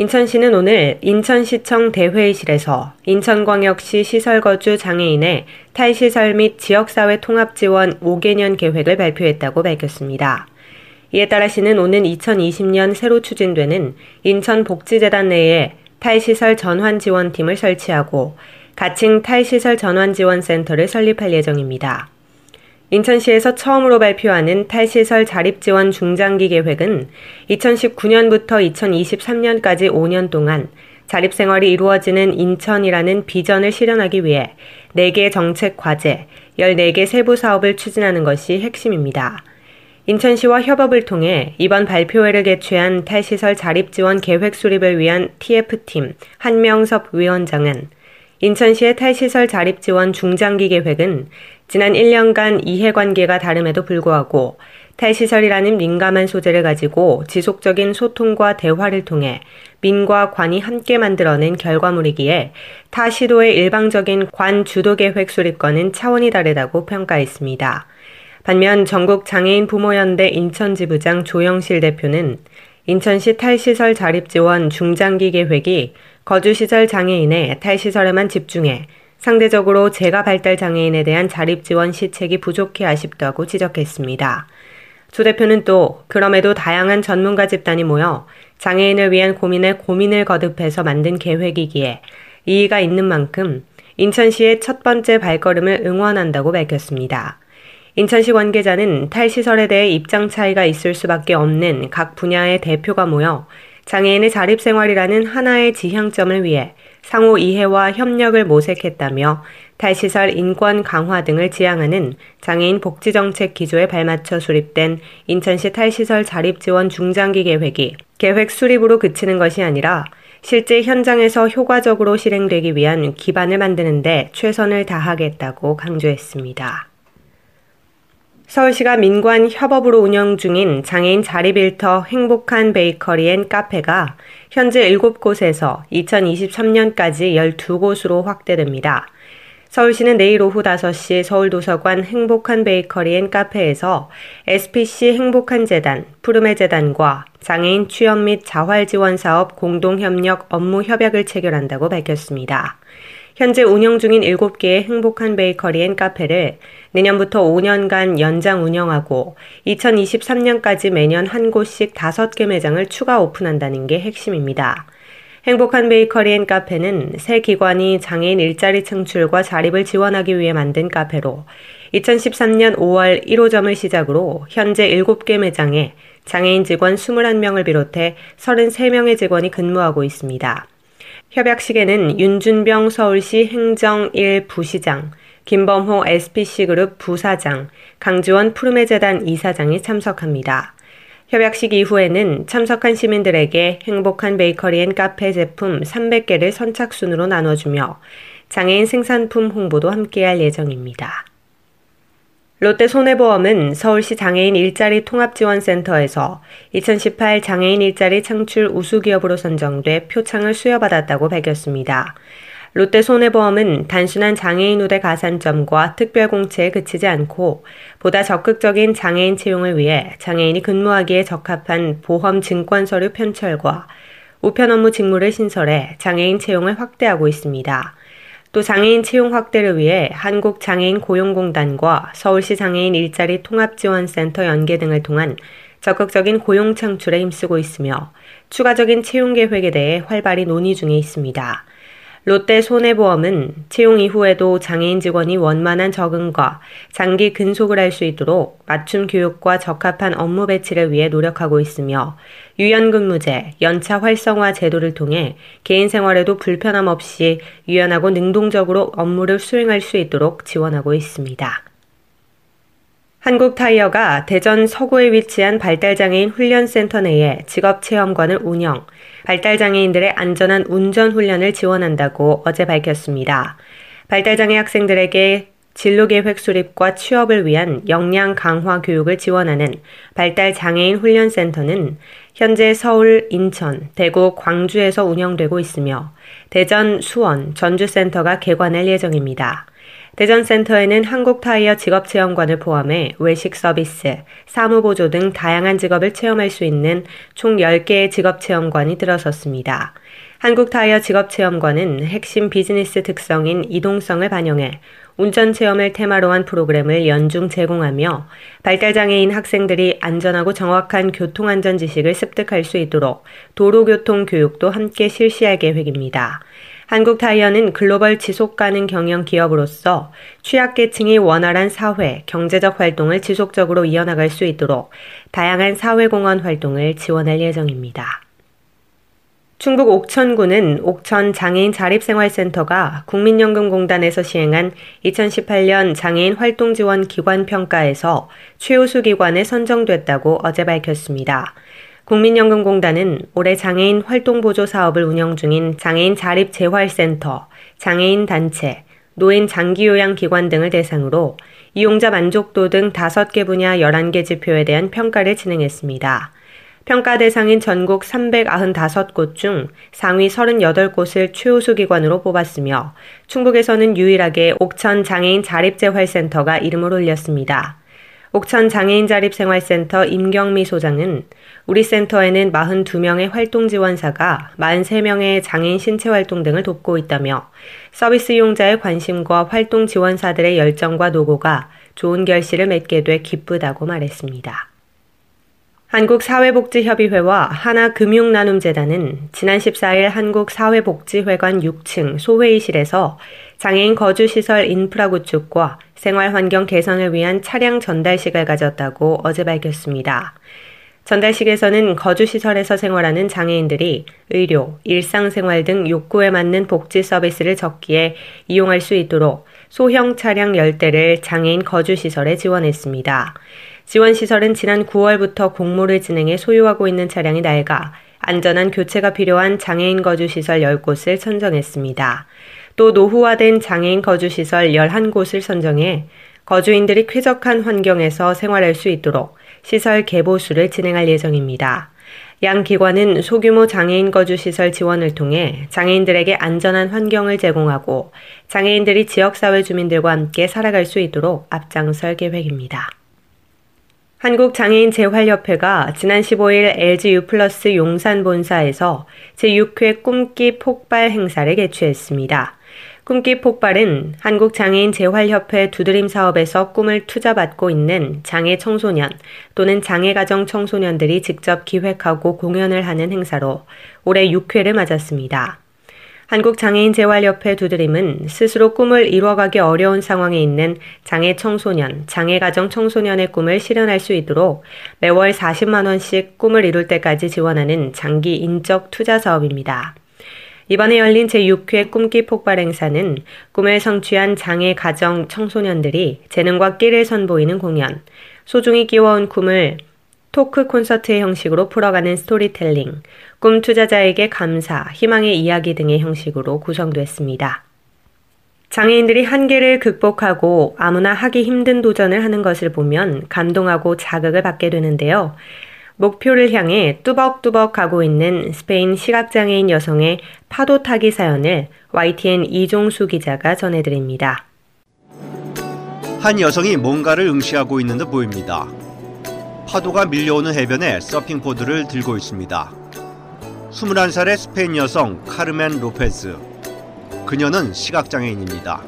인천시는 오늘 인천시청 대회의실에서 인천광역시 시설거주 장애인의 탈시설 및 지역사회 통합 지원 5개년 계획을 발표했다고 밝혔습니다. 이에 따라 시는 오는 2020년 새로 추진되는 인천복지재단 내에 탈시설 전환 지원팀을 설치하고 가칭 탈시설 전환 지원센터를 설립할 예정입니다. 인천시에서 처음으로 발표하는 탈시설 자립 지원 중장기 계획은 2019년부터 2023년까지 5년 동안 자립 생활이 이루어지는 인천이라는 비전을 실현하기 위해 4개 정책 과제, 14개 세부 사업을 추진하는 것이 핵심입니다. 인천시와 협업을 통해 이번 발표회를 개최한 탈시설 자립 지원 계획 수립을 위한 TF팀 한명섭 위원장은 인천시의 탈시설 자립 지원 중장기 계획은 지난 1년간 이해관계가 다름에도 불구하고 탈시설이라는 민감한 소재를 가지고 지속적인 소통과 대화를 통해 민과 관이 함께 만들어낸 결과물이기에 타 시도의 일방적인 관 주도 계획 수립과는 차원이 다르다고 평가했습니다. 반면 전국 장애인 부모연대 인천지부장 조영실 대표는 인천시 탈시설 자립 지원 중장기 계획이 거주시설 장애인의 탈시설에만 집중해 상대적으로 재가 발달 장애인에 대한 자립 지원 시책이 부족해 아쉽다고 지적했습니다. 조 대표는 또 그럼에도 다양한 전문가 집단이 모여 장애인을 위한 고민에 고민을 거듭해서 만든 계획이기에 이의가 있는 만큼 인천시의 첫 번째 발걸음을 응원한다고 밝혔습니다. 인천시 관계자는 탈시설에 대해 입장 차이가 있을 수밖에 없는 각 분야의 대표가 모여 장애인의 자립생활이라는 하나의 지향점을 위해 상호 이해와 협력을 모색했다며 탈시설 인권 강화 등을 지향하는 장애인 복지정책 기조에 발맞춰 수립된 인천시 탈시설 자립지원 중장기 계획이 계획 수립으로 그치는 것이 아니라 실제 현장에서 효과적으로 실행되기 위한 기반을 만드는데 최선을 다하겠다고 강조했습니다. 서울시가 민관 협업으로 운영 중인 장애인 자립일터 행복한 베이커리 앤 카페가 현재 7곳에서 2023년까지 12곳으로 확대됩니다. 서울시는 내일 오후 5시 서울도서관 행복한 베이커리 앤 카페에서 SPC 행복한 재단, 푸르메 재단과 장애인 취업 및 자활 지원 사업 공동 협력 업무 협약을 체결한다고 밝혔습니다. 현재 운영 중인 7개의 행복한 베이커리 앤 카페를 내년부터 5년간 연장 운영하고 2023년까지 매년 한 곳씩 5개 매장을 추가 오픈한다는 게 핵심입니다. 행복한 베이커리 앤 카페는 세 기관이 장애인 일자리 창출과 자립을 지원하기 위해 만든 카페로 2013년 5월 1호점을 시작으로 현재 7개 매장에 장애인 직원 21명을 비롯해 33명의 직원이 근무하고 있습니다. 협약식에는 윤준병 서울시 행정 1 부시장, 김범호 SPC그룹 부사장, 강지원 푸르메 재단 이사장이 참석합니다. 협약식 이후에는 참석한 시민들에게 행복한 베이커리 앤 카페 제품 300개를 선착순으로 나눠주며 장애인 생산품 홍보도 함께할 예정입니다. 롯데 손해보험은 서울시 장애인 일자리 통합지원센터에서 2018 장애인 일자리 창출 우수기업으로 선정돼 표창을 수여받았다고 밝혔습니다. 롯데 손해보험은 단순한 장애인 우대 가산점과 특별공채에 그치지 않고 보다 적극적인 장애인 채용을 위해 장애인이 근무하기에 적합한 보험 증권 서류 편철과 우편 업무 직무를 신설해 장애인 채용을 확대하고 있습니다. 또 장애인 채용 확대를 위해 한국장애인 고용공단과 서울시 장애인 일자리 통합지원센터 연계 등을 통한 적극적인 고용 창출에 힘쓰고 있으며 추가적인 채용 계획에 대해 활발히 논의 중에 있습니다. 롯데 손해보험은 채용 이후에도 장애인 직원이 원만한 적응과 장기 근속을 할 수 있도록 맞춤 교육과 적합한 업무 배치를 위해 노력하고 있으며 유연근무제, 연차 활성화 제도를 통해 개인 생활에도 불편함 없이 유연하고 능동적으로 업무를 수행할 수 있도록 지원하고 있습니다. 한국타이어가 대전 서구에 위치한 발달장애인 훈련센터 내에 직업체험관을 운영, 발달장애인들의 안전한 운전 훈련을 지원한다고 어제 밝혔습니다. 발달장애 학생들에게 진로계획 수립과 취업을 위한 역량 강화 교육을 지원하는 발달장애인 훈련센터는 현재 서울, 인천, 대구, 광주에서 운영되고 있으며 대전, 수원, 전주센터가 개관할 예정입니다. 대전센터에는 한국타이어 직업체험관을 포함해 외식 서비스, 사무보조 등 다양한 직업을 체험할 수 있는 총 10개의 직업체험관이 들어섰습니다. 한국타이어 직업체험관은 핵심 비즈니스 특성인 이동성을 반영해 운전 체험을 테마로 한 프로그램을 연중 제공하며 발달장애인 학생들이 안전하고 정확한 교통안전 지식을 습득할 수 있도록 도로교통 교육도 함께 실시할 계획입니다. 한국타이어는 글로벌 지속 가능 경영 기업으로서 취약계층이 원활한 사회, 경제적 활동을 지속적으로 이어나갈 수 있도록 다양한 사회공헌 활동을 지원할 예정입니다. 충북 옥천구는 옥천 장애인 자립생활센터가 국민연금공단에서 시행한 2018년 장애인 활동 지원 기관 평가에서 최우수 기관에 선정됐다고 어제 밝혔습니다. 국민연금공단은 올해 장애인 활동보조 사업을 운영 중인 장애인 자립재활센터, 장애인 단체, 노인 장기요양기관 등을 대상으로 이용자 만족도 등 5개 분야 11개 지표에 대한 평가를 진행했습니다. 평가 대상인 전국 395곳 중 상위 38곳을 최우수 기관으로 뽑았으며 충북에서는 유일하게 옥천 장애인 자립재활센터가 이름을 올렸습니다. 옥천 장애인 자립생활센터 임경미 소장은 우리 센터에는 42명의 활동 지원사가 43명의 장애인 신체 활동 등을 돕고 있다며 서비스 이용자의 관심과 활동 지원사들의 열정과 노고가 좋은 결실을 맺게 돼 기쁘다고 말했습니다. 한국사회복지협의회와 하나금융나눔재단은 지난 14일 한국사회복지회관 6층 소회의실에서 장애인 거주시설 인프라 구축과 생활환경 개선을 위한 차량 전달식을 가졌다고 어제 밝혔습니다. 전달식에서는 거주시설에서 생활하는 장애인들이 의료, 일상생활 등 욕구에 맞는 복지 서비스를 적기에 이용할 수 있도록 소형 차량 10대를 장애인 거주시설에 지원했습니다. 지원시설은 지난 9월부터 공모를 진행해 소유하고 있는 차량이 낡아 안전한 교체가 필요한 장애인 거주시설 10곳을 선정했습니다. 또 노후화된 장애인 거주시설 11곳을 선정해 거주인들이 쾌적한 환경에서 생활할 수 있도록 시설 개보수를 진행할 예정입니다. 양 기관은 소규모 장애인 거주시설 지원을 통해 장애인들에게 안전한 환경을 제공하고 장애인들이 지역사회 주민들과 함께 살아갈 수 있도록 앞장설 계획입니다. 한국장애인 재활협회가 지난 15일 LG U 플러스 용산 본사에서 제6회 꿈기 폭발 행사를 개최했습니다. 꿈기 폭발은 한국장애인 재활협회 두드림 사업에서 꿈을 투자받고 있는 장애 청소년 또는 장애가정 청소년들이 직접 기획하고 공연을 하는 행사로 올해 6회를 맞았습니다. 한국장애인재활협회 두드림은 스스로 꿈을 이뤄가기 어려운 상황에 있는 장애 청소년, 장애가정 청소년의 꿈을 실현할 수 있도록 매월 40만원씩 꿈을 이룰 때까지 지원하는 장기 인적 투자 사업입니다. 이번에 열린 제6회 꿈기 폭발 행사는 꿈을 성취한 장애 가정 청소년들이 재능과 끼를 선보이는 공연, 소중히 끼워온 꿈을 토크 콘서트의 형식으로 풀어가는 스토리텔링, 꿈 투자자에게 감사, 희망의 이야기 등의 형식으로 구성됐습니다. 장애인들이 한계를 극복하고 아무나 하기 힘든 도전을 하는 것을 보면 감동하고 자극을 받게 되는데요. 목표를 향해 뚜벅뚜벅 가고 있는 스페인 시각장애인 여성의 파도 타기 사연을 YTN 이종수 기자가 전해드립니다. 한 여성이 뭔가를 응시하고 있는 듯 보입니다. 파도가 밀려오는 해변에 서핑보드를 들고 있습니다. 21살의 스페인 여성 카르멘 로페즈. 그녀는 시각장애인입니다.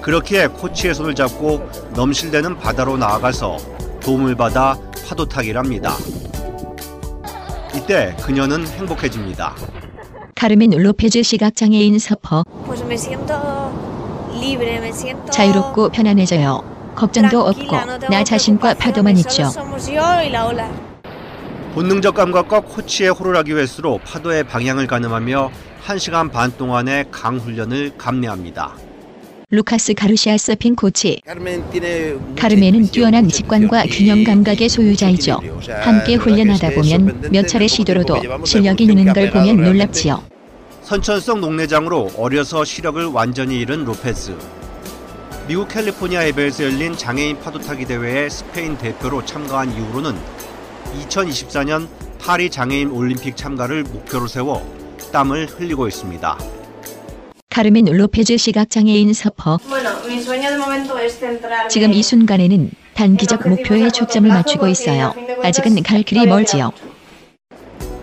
그렇기에 코치의 손을 잡고 넘실대는 바다로 나아가서 도움을 받아 파도 타기를 합니다. 이때 그녀는 행복해집니다. 카르멘 로페즈 시각장애인 서퍼 자유롭고 편안해져요. 걱정도 없고 나 자신과 파도만 있죠. 본능적 감각과 코치의 호루라기 횟수로 파도의 방향을 가늠하며 1시간 반 동안의 강 훈련을 감내합니다. 루카스 가르시아 서핑 코치. 카르멘은 뛰어난 직관과 균형 감각의 소유자이죠. 함께 훈련하다 보면 몇 차례 시도로도 실력이 느는 걸 보면 놀랍지요. 선천성 녹내장으로 어려서 시력을 완전히 잃은 로페스. 미국 캘리포니아 해변에서 열린 장애인 파도타기 대회에 스페인 대표로 참가한 이후로는 2024년 파리 장애인 올림픽 참가를 목표로 세워 땀을 흘리고 있습니다. 카르멘 로페즈 시각장애인 서퍼. 지금 이 순간에는 단기적 목표에 초점을 맞추고 있어요. 아직은 갈 길이 멀지요.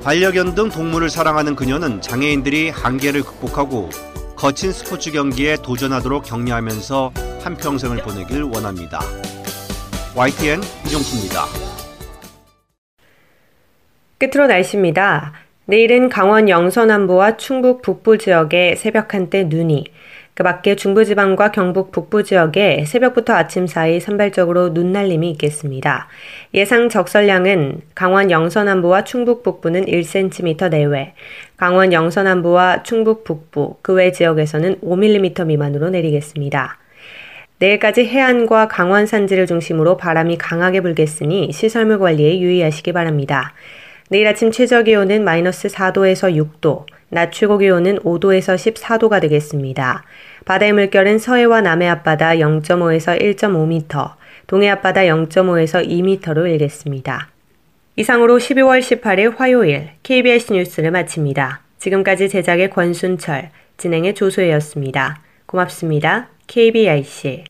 반려견 등 동물을 사랑하는 그녀는 장애인들이 한계를 극복하고 거친 스포츠 경기에 도전하도록 격려하면서 한평생을 보내길 원합니다. YTN 이종수입니다. 끝으로 날씨입니다. 내일은 강원 영서남부와 충북 북부 지역에 새벽 한때 눈이, 그 밖에 중부지방과 경북 북부 지역에 새벽부터 아침 사이 산발적으로 눈 날림이 있겠습니다. 예상 적설량은 강원 영서남부와 충북 북부는 1cm 내외, 강원 영서남부와 충북 북부, 그 외 지역에서는 5mm 미만으로 내리겠습니다. 내일까지 해안과 강원 산지를 중심으로 바람이 강하게 불겠으니 시설물 관리에 유의하시기 바랍니다. 내일 아침 최저 기온은 마이너스 4도에서 6도, 낮 최고 기온은 5도에서 14도가 되겠습니다. 바다의 물결은 서해와 남해 앞바다 0.5에서 1.5m, 동해 앞바다 0.5에서 2m로 일겠습니다. 이상으로 12월 18일 화요일 KBS 뉴스를 마칩니다. 지금까지 제작의 권순철, 진행의 조소혜였습니다. 고맙습니다. KBIC